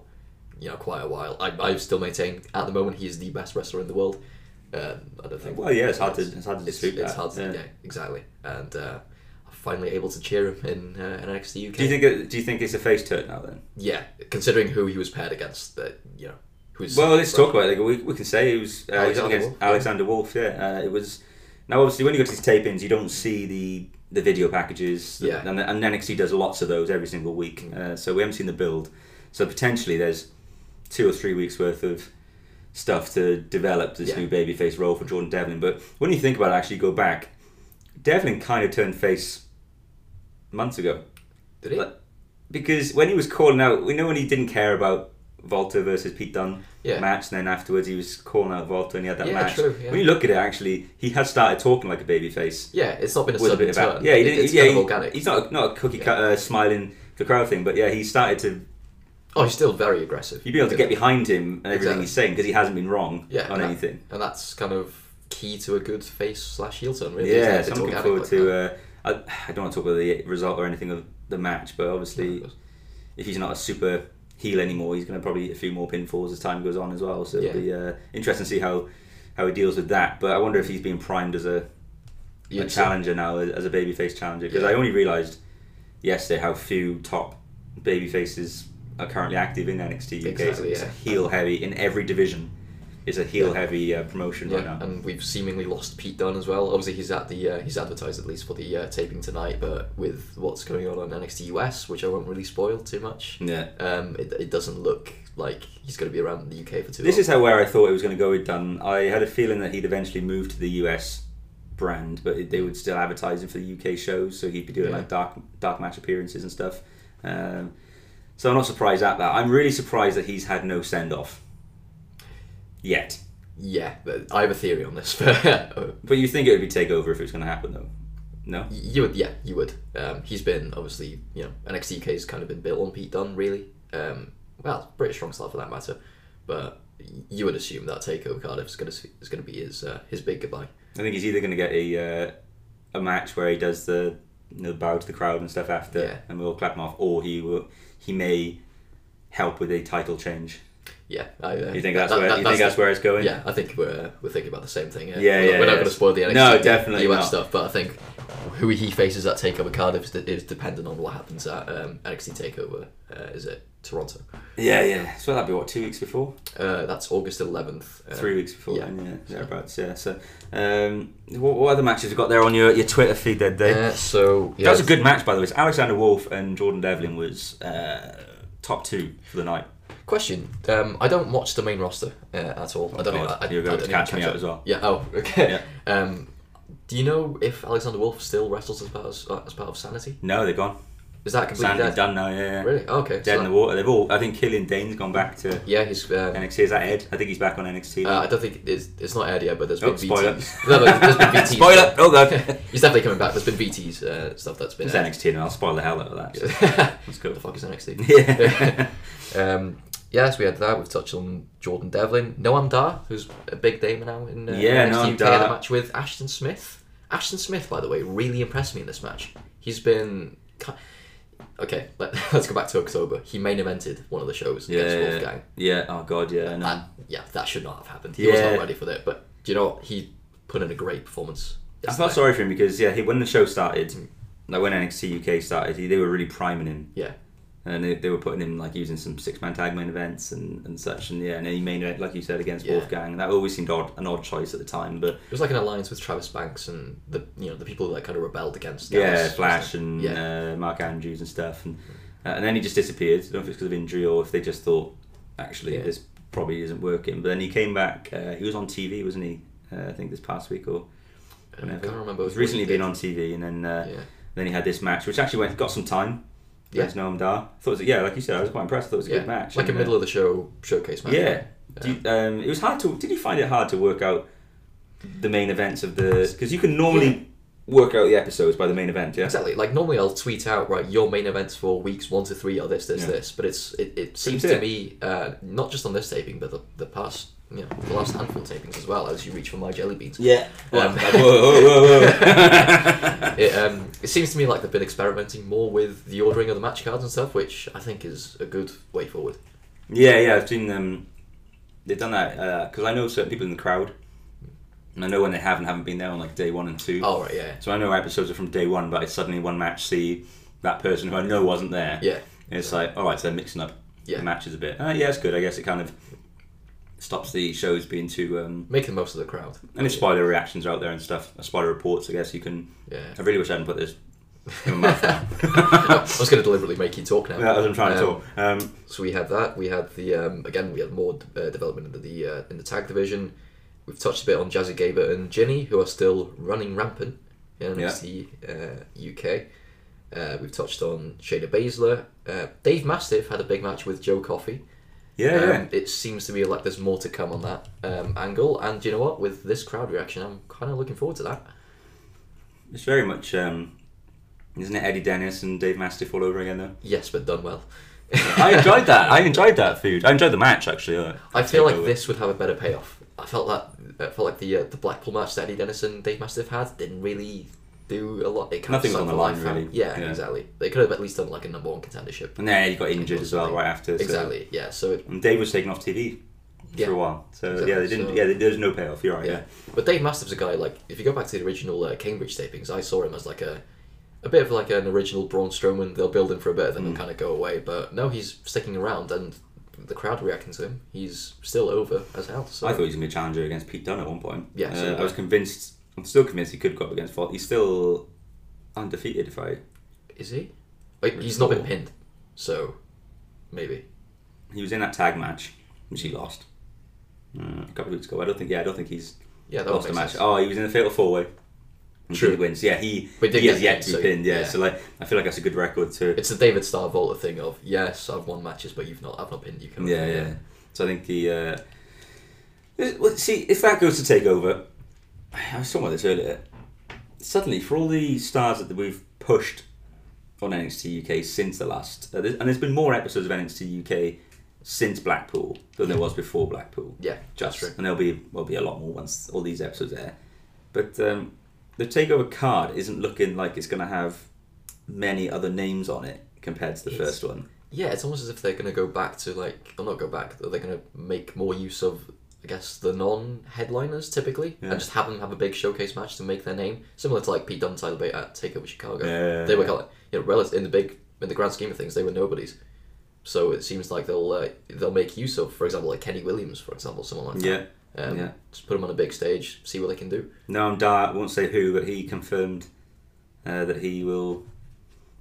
you know quite a while. I I still maintain at the moment he's the best wrestler in the world. Um, I don't think. Well, yeah, it's hard to- it's hard to dispute It's that, hard to, yeah. yeah. exactly. And uh, I'm finally able to cheer him in uh, NXT UK. do you think it, do you think it's a face turn now then? Yeah, considering who he was paired against, that you know, who's Well, let's talk about it. Like, we, we can say it was uh, he was Alexander against yeah. Alexander Wolf. Yeah, uh, it was. Now, obviously, when you go to these tape-ins, you don't see the the video packages. Yeah. and, and NXT does lots of those every single week. Uh, so we haven't seen the build. So potentially, there's two or three weeks worth of stuff to develop this Yeah. new babyface role for Jordan Devlin. But when you think about it, actually go back, Devlin kind of turned face months ago. Did he? Like, because when he was calling out, we know when he didn't care about WALTER versus Pete Dunne Yeah. match, and then afterwards he was calling out WALTER and he had that Yeah, match. true, yeah. When you look at it, actually, he has started talking like a babyface. yeah, it's not been a With a sudden bit about turn. yeah, he didn't. It's yeah, kind of organic. he's not a, not a cookie cutter uh, smiling the crowd thing, but yeah, he started to Oh, he's still very aggressive. You'd be able to get behind him and everything Exactly. he's saying because he hasn't been wrong yeah, on and that- anything. and that's kind of key to a good face slash heel turn. Really, Yeah, so? I'm looking organic forward like to. that. Uh, I, I don't want to talk about the result or anything of the match, but obviously, if he's not a super heel anymore, he's going to probably hit a few more pinfalls as time goes on as well. So it'll be uh, interesting to see how how he deals with that. But I wonder if he's being primed as a, a You'd say- challenger now, as a babyface challenger, because Yeah. I only realised yesterday how few top babyfaces are currently active in NXT UK. so Exactly, it's yeah. a heel heavy in every division. It's a heel heavy uh, promotion right now. and we've seemingly lost Pete Dunne as well. Obviously, he's at the uh, he's advertised at least for the uh, taping tonight, but with what's going on on NXT US, which I won't really spoil too much, yeah. um, it, it doesn't look like he's going to be around the UK for too This long. is how where I thought it was going to go with Dunne. I had a feeling that he'd eventually move to the US brand, but it, they would still advertise him for the UK shows, so he'd be doing Yeah. like dark dark match appearances and stuff. Um, so I'm not surprised at that. I'm really surprised that he's had no send off yet. yeah, but I have a theory on this. But you think it would be takeover if it was going to happen, though? No. you would, yeah, you would. Um, he's been obviously, you know, NXT has kind of been built on Pete Dunne, really. Um, well, British strong style for that matter, but you would assume that takeover Cardiff is going to is going to be his uh, his big goodbye. I think he's either going to get a uh, a match where he does the you know, bow to the crowd and stuff after, Yeah. and we'll clap him off, or he will he may help with a title change. Yeah, I, uh, You think that's that- where that- you think that's the- where it's going? Yeah, I think we're uh, we're thinking about the same thing. Yeah, Yeah, we're, yeah, We're not going to spoil the NXT No, definitely US not. stuff, but I think who he faces at Takeover Cardiff is, is dependent on what happens at um, NXT Takeover. Uh, is it Toronto? Yeah, yeah. So that'd be what two weeks before, Uh, that's August eleventh. Uh, three weeks before. yeah. Yeah, yeah thereabouts. Yeah. So, um, what, what other matches have you got there on your, your Twitter feed that day? Uh, so yeah, that was a good match, by the way. So Alexander Wolf and Jordan Devlin was uh, top two for the night. question. Um, I don't watch the main roster uh, at all. I don't. God, I, I, you're going to even catch me out as well. Yeah. Oh, okay. Yeah. Um, do you know if Alexander Wolf still wrestles as part of, as part of Sanity? No, they're gone. Is that completely Sandy's dead? done now. Yeah, yeah. Really? Oh, okay. Dead so in the water. They've all. I think Killian Dain's gone back to Yeah, he's. Um, NXT. Is that Ed? I think he's back on NXT. Uh, I don't think it's, it's not aired yet, but there's Oh, been spoiler. VTs. No, no, there's been VTs. Spoiler! Oh god. He's definitely coming back. There's been VTs uh, stuff that's been. It's aired. NXT, and I'll spoil the hell out of that. So. Let's go. the fuck is NXT? Yeah. um, yes, we had that. We've touched on Jordan Devlin, Noam Dar, who's a big name now in uh, Yeah, NXT Noam UK. Had a Dar. match with Ashton Smith. Ashton Smith, by the way, really impressed me in this match. He's been. Okay, let, let's go back to October. He main evented one of the shows yeah, against yeah, Wolfgang. yeah. Oh god, yeah. No. That, yeah, that should not have happened. He was not ready for that. But do you know what? He put in a great performance. I felt sorry for him because yeah, he, when the show started, Mm. like when NXT UK started, he, they were really priming him, Yeah, and they, they were putting him like using some six man tag main events and, and such, and yeah, and he main event like you said against Yeah. Wolfgang. That always seemed odd, an odd choice at the time, but it was like an alliance with Travis Banks and the you know the people that kind of rebelled against. yeah, Flash and yeah, uh, Mark Andrews and stuff, and uh, and then he just disappeared. I don't know if it's because of injury or if they just thought actually Yeah. this probably isn't working. But then he came back. Uh, he was on TV, wasn't he? Uh, I think this past week or I can't remember. He's what recently been on TV, and then uh, Yeah. then he had this match, which actually went got some time. Yeah. Against Noam Dar. I Thought it was, yeah, like you said, I was quite impressed. I thought it was a yeah, good match. like a uh, middle of the show showcase match. Yeah. Do you- um, it was hard to. Did you find it hard to work out the main events of the? Because you can normally work out the episodes by the main event. Yeah. Exactly. Like normally, I'll tweet out right your main events for weeks one to three are this, this, Yeah. this. But it's it, it seems to me uh, not just on this taping, but the, the past you know the last handful of tapings as well as you reach for my jelly beans. Yeah. Um, whoa, whoa, whoa, whoa. It, um, it seems to me like they've been experimenting more with the ordering of the match cards and stuff, which I think is a good way forward. yeah, yeah. I've seen them. They've done that because I know certain people in the crowd, and I know when they haven't haven't been there on like day one and two. Oh right, yeah, So I know episodes are from day one, but I suddenly one match see that person who I know wasn't there. yeah, And it's like, all right, so they're mixing up Yeah. the matches a bit. Uh, yeah, it's good. I guess it kind of stops the shows being too. Um, make the most of the crowd. and if spoiler reactions are out there and stuff, uh, spoiler reports, I guess you can. Yeah, I really wish I hadn't put this in my mouth. I was going to deliberately make you talk now. Yeah, what I'm trying to Um, talk. Um, So we had that. We had the um, again. We had more uh, development in the uh, in the tag division. We've touched a bit on Jazzy Gabert and Jinny, who are still running rampant in Yeah. NXT uh, UK. Uh, we've touched on Shayna Baszler. Uh, Dave Mastiff had a big match with Joe Coffey. yeah, Um, yeah. It seems to me like there's more to come on that um, angle. And you know what? With this crowd reaction, I'm kind of looking forward to that. It's very much, um, isn't it Eddie Dennis and Dave Mastiff all over again though? Yes, but done well. I enjoyed that. I enjoyed that food. I enjoyed the match actually. Uh, I feel like this would have a better payoff. I felt that I felt like the uh, the Blackpool match that Eddie Dennis and Dave Mastiff had didn't really do a lot. It kind Nothing of on the line, life really. Yeah, Yeah. exactly. They could have at least done like a number one contendership. And then he got injured as well right after. so- Exactly. Yeah. So it, And Dave was taken off TV Yeah. for a while. So Exactly. yeah, they didn't. So- yeah, there's no payoff. You're right. yeah. Yeah. But Dave Mastiff's a guy like if you go back to the original uh, Cambridge tapings, I saw him as like a a bit of like an original Braun Strowman. They'll build him for a bit, then Mm. he'll kind of go away. But no, he's sticking around, and the crowd reacting to him. He's still over as hell. So I thought he was gonna be a challenger against Pete Dunne at one point. Yeah, so Uh, I was convinced. I'm still convinced he could go up against Falt. He's still undefeated. If I is he? Like, he's not been pinned, so maybe. he was in that tag match, which he lost uh, a couple of weeks ago. I don't think. Yeah, I don't think he's Yeah, lost a match. sense. Oh, he was in the fatal four way. True. He wins. Yeah, he, he he has yet to be pinned. Yeah. yeah. so like I feel like that's a good record to. It's the David Starr Volta thing of yes, I've won matches, but you've not. I've not pinned you. of Yeah, yeah. So I think the. Uh, well, see, if that goes to take over, I was talking about this earlier. Suddenly, for all the stars that we've pushed on NXT UK since the last, uh, there's- and there's been more episodes of NXT UK since Blackpool than there was before Blackpool. Yeah, Just, and there'll be there'll be a lot more once all these episodes are. But um, the takeover card isn't looking like it's going to have many other names on it compared to the It's- first one. Yeah, it's almost as if they're gonna go back to like, or not go back. They're gonna make more use of, I guess, the non-headliners typically, Yeah. and just have them have a big showcase match to make their name, similar to like Pete Dunne, Tyler Bate at Takeover Chicago. Yeah. They were kind of, you know, relative in the big, in the grand scheme of things, they were nobodies. So it seems like they'll uh, they'll make use of, for example, like Kenny Williams, for example, someone like that. Yeah. Um, yeah. Just put them on a big stage, see what they can do. No, I'm I won't say who, but he confirmed uh, that he will.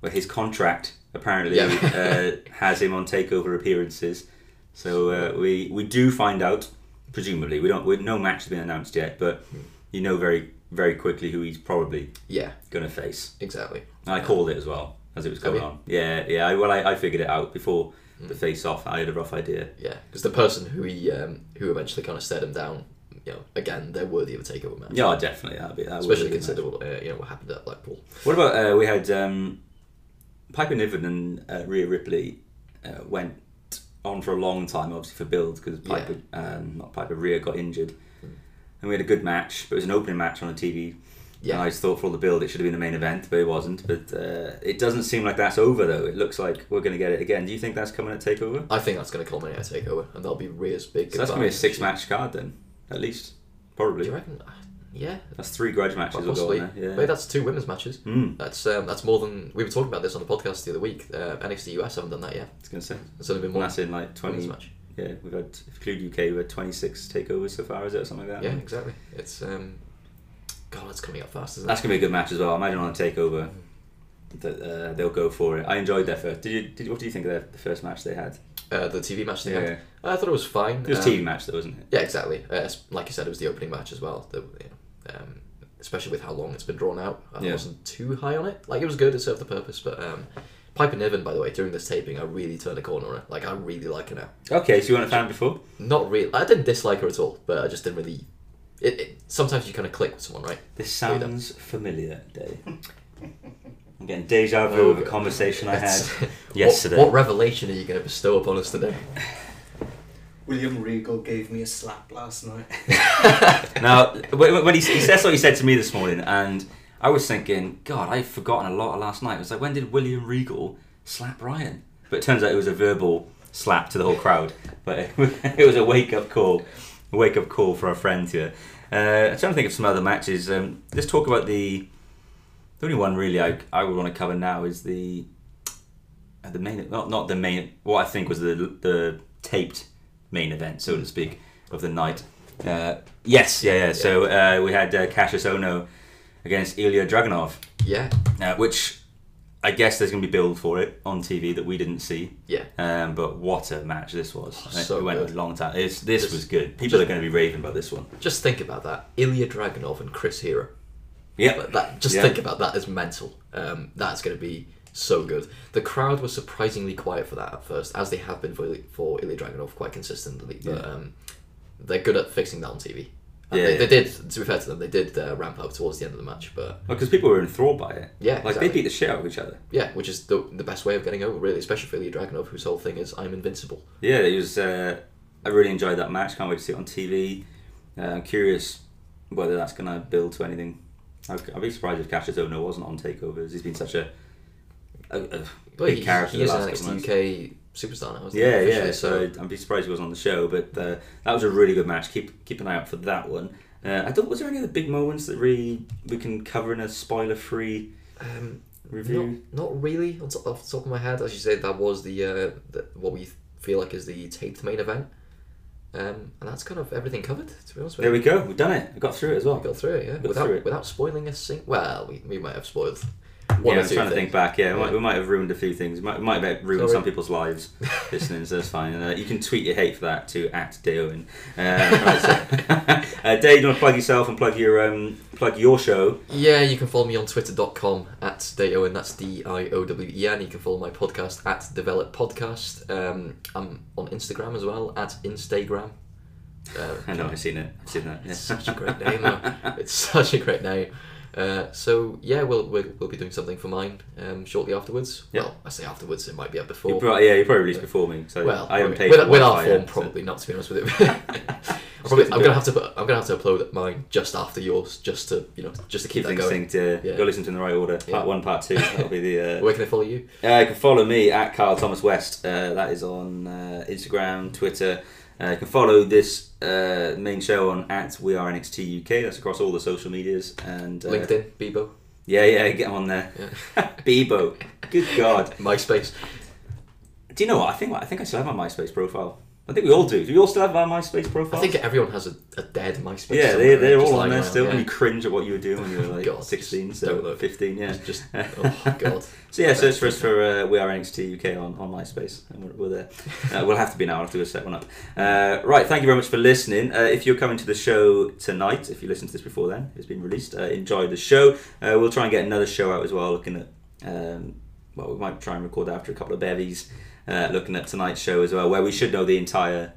Well, his contract apparently Yeah. uh, has him on takeover appearances. So uh, we we do find out. Presumably, we don't. We, no match has been announced yet, but you know very very quickly who he's probably Yeah, going to face. exactly. And I called it as well as it was going on. Yeah, yeah. I, well, I, I figured it out before the face off. I had a rough idea. Yeah, because the person who he um, who eventually kind of stared him down, you know, again, they're worthy of a takeover match. Yeah, definitely. That'd be that especially a what, uh, you know what happened at Blackpool. What about uh, we had um, Piper Niven and uh, Rhea Ripley uh, went on for a long time, obviously for build because Piper, um, not Piper, Rhea got injured, and we had a good match, but it was an opening match on the TV. Yeah. And I just thought for all the build it should have been the main event, but it wasn't. But uh, it doesn't seem like that's over though. It looks like we're going to get it again. Do you think that's coming at Takeover? I think that's going to culminate at Takeover, and that'll be Rhea's big. So that's going to be a six match card then, at least, probably. Do you reckon? Uh, Yeah, That's three grudge matches will go possibly. Yeah. Wait, that's two women's matches. Mm, That's um, that's more than we were talking about this on the podcast the other week. Uh, NXT US haven't done that yet. It's going to say. It's only been And one that's in like 20, match. Yeah, we've had, if include UK, we've had 26 takeovers so far, is it, or something like that? Yeah, exactly. It's um, God, it's coming up fast, isn't it? That's going to be a good match as well. I imagine on a takeover that uh, they'll go for it. I enjoyed their first. Did you, did what do you think of their, the first match they had? Uh, the TV match they Yeah. had. I thought it was fine. It was a Um, TV match though, wasn't it? Yeah, exactly. Uh, like you said, it was the opening match as well. The, you know, um, especially with how long it's been drawn out, I Yeah. wasn't too high on it. Like it was good; it served the purpose. But um, Piper Niven, by the way, during this taping, I really turned a corner on her. Like I really like her now. Okay, so you weren't a fan before? Not really. I didn't dislike her at all, but I just didn't really. It, it sometimes you kind of click with someone, right? This sounds familiar, Dave. I'm getting deja vu Oh, of a conversation I had yesterday. What, what revelation are you going to bestow upon us today? William Regal gave me a slap last night. Now, when when he, he says what he said to me this morning, and I was thinking, God, I've forgotten a lot of last night. It was like, when did William Regal slap Ryan? But it turns out it was a verbal slap to the whole crowd. But it, it was a wake up call, a wake up call for our friend here. Uh, I'm trying to think of some other matches. Um, let's talk about the. The only one really I, I would want to cover now is the uh, the main not not the main what I think was the the taped main event so to speak of the night. Uh, yes, yeah, yeah. So uh, we had uh, Cassius Ohno against Ilya Dragunov, Yeah, uh, which I guess there's going to be build for it on TV that we didn't see. yeah. Um, but what a match this was! Oh, so it went good. a long time. It's, this Just- was good. People just- are going to be raving about this one. Just think about that. Ilya Dragunov and Chris Hero. Yeah, that just Yeah. think about that as mental. Um, that's going to be so good. The crowd was surprisingly quiet for that at first, as they have been for for Ilya Dragunov quite consistently. But Yeah. um, they're good at fixing that on TV. And Yeah, they, they did. To be fair to them, they did uh, ramp up towards the end of the match, but Because people were enthralled by it. Yeah, like exactly. they beat the shit out of each other. yeah, which is the the best way of getting over, really, especially for Ilya Dragunov, whose whole thing is I'm invincible. Yeah, it was. Uh, I really enjoyed that match. Can't wait to see it on TV. Uh, I'm curious whether that's going to build to anything. I'd, I'd be surprised if Cassius Ohno wasn't on takeovers. He's been such a, a, a Well, big he, character he the is an couple of months. NXT UK superstar now. Yeah, yeah. So I'd, be surprised he wasn't on the show, but uh, that was a really good match. Keep keep an eye out for that one. Uh, I don't. Was there any other big moments that really we can cover in a spoiler-free um, review? Not, not really on top, off the top of my head. As you said, that was the, uh, the what we feel like is the taped main event, um, and that's kind of everything covered. To be honest with There we go. We've done it. We got through it as well. we got through it, yeah, Got without through it. without spoiling a sing. Well, we, we might have spoiled yeah, one I'm or two trying to think back. Yeah, We, might, we might have ruined a few things. We might, we might have ruined Sorry. some people's lives listening, so that's fine. And, uh, you can tweet your hate for that to at Dayoin. Uh, right, so, uh, Dave, you want to plug yourself and plug your um, plug your show? Yeah, you can follow me on twitter.com at Dayowen, that's D I O W E N. You can follow my podcast at Develop Podcast. Um, I'm on Instagram as well, at Instagram. Uh, I know, I've seen it. I've seen that. Yeah. It's such a great name. though. It's such a great name. Uh, so yeah, we'll, we'll we'll be doing something for mine um, shortly afterwards. Yeah. Well, I say afterwards, it might be up You before. probably, yeah, you probably released before me, so well, I haven't probably- with, with our form, yet, so- probably not to be honest with you. I'm, probably, I'm gonna have to put, I'm gonna have to upload mine just after yours, just to you know just to keep, Keep that things going. synced. Uh, Yeah. Go listen to in the right order. Part Yeah. one, part two. That'll be the. Uh, Where can I follow you? Uh, you can follow me at Carl Thomas West. Uh, that is on uh, Instagram, Twitter. Uh, you can follow this uh, main show on at We Are NXT UK. That's across all the social medias and uh, LinkedIn, Bebo, Yeah, yeah, get on there. Yeah. Bebo. Good God. MySpace. Do you know what? I think I think I still have my MySpace profile. I think we all do. Do you all still have our MySpace profile? I think everyone has a, a dead MySpace. Yeah, they, they're all on there still. yeah. And you cringe at what you were doing when you were like God, 16, so don't 15, yeah. Just, oh my god. So yeah, search for us for uh, We Are NXT UK on, on MySpace, and we're, we're there. Uh, we'll have to be now. I'll have to go set one up. Uh, right, thank you very much for listening. Uh, if you're coming to the show tonight, if you listened to this before then, it's been released. Uh, enjoy the show. Uh, we'll try and get another show out as well, looking at. Um, well, we might try and record after a couple of bevies, uh, looking at tonight's show as well, where we should know the entire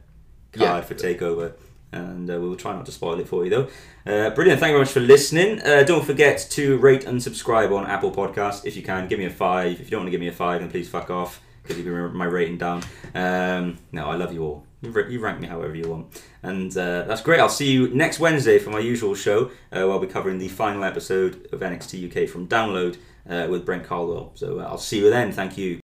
card Yeah. for Takeover. And uh, we'll try not to spoil it for you though. Uh, brilliant. Thank you very much for listening. Uh, don't forget to rate and subscribe on Apple Podcasts if you can. Give me a five. If you don't want to give me a five, then please fuck off because you bring my rating down. Um, no, I love you all. You, you rank me however you want. And uh, that's great. I'll see you next Wednesday for my usual show uh, where I'll be covering the final episode of NXT UK from Download uh, with Brent Caldwell. So uh, I'll see you then. Thank you.